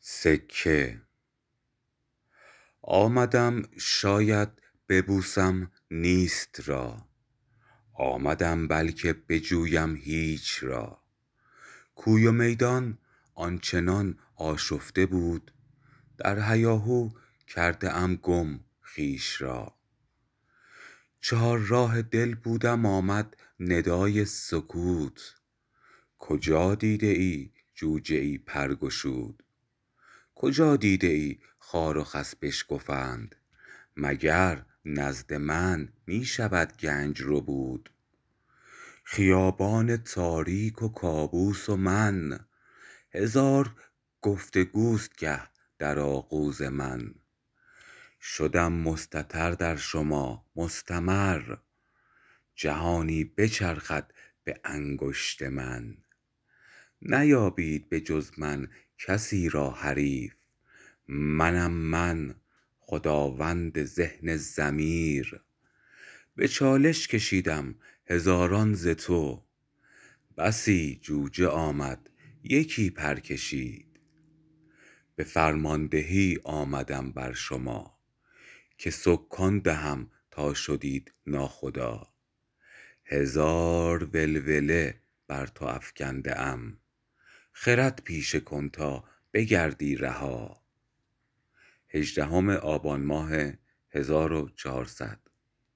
سکه. آمدم شاید ببوسم نیست را. آمدم بلکه بجویم هیچ را. کوی و میدان آنچنان آشفته بود. در هیاهو کرده ام گم خویش را. چهارراه دل بودم آمد ندای سکوت. کجا دیده ای جوجه ای پر گشود کجا دیده ای خار و خس بشکفند؟ مگر نزد من می شود گنج ربود؟ خیابان تاریک و کابوس و من هزار گفت وگوست گه در آغوش من. شدم مستتر در شما مستمر. جهانی بچرخد به انگشت من. نیابید به جز من کسی را حریف. منم من خداوند ذهن ضمیر. به چالش کشیدم هزاران ز تو. بسی جوجه آمد یکی پر کشید. به فرماندهی آمدم بر شما. که سکان دهم تا شدیت ناخدا. هزار ولوله بر تو افکنده ام. خرد پیشه کن تا بگردی رها. هجدهم آبان ماه هزار و چهارصد.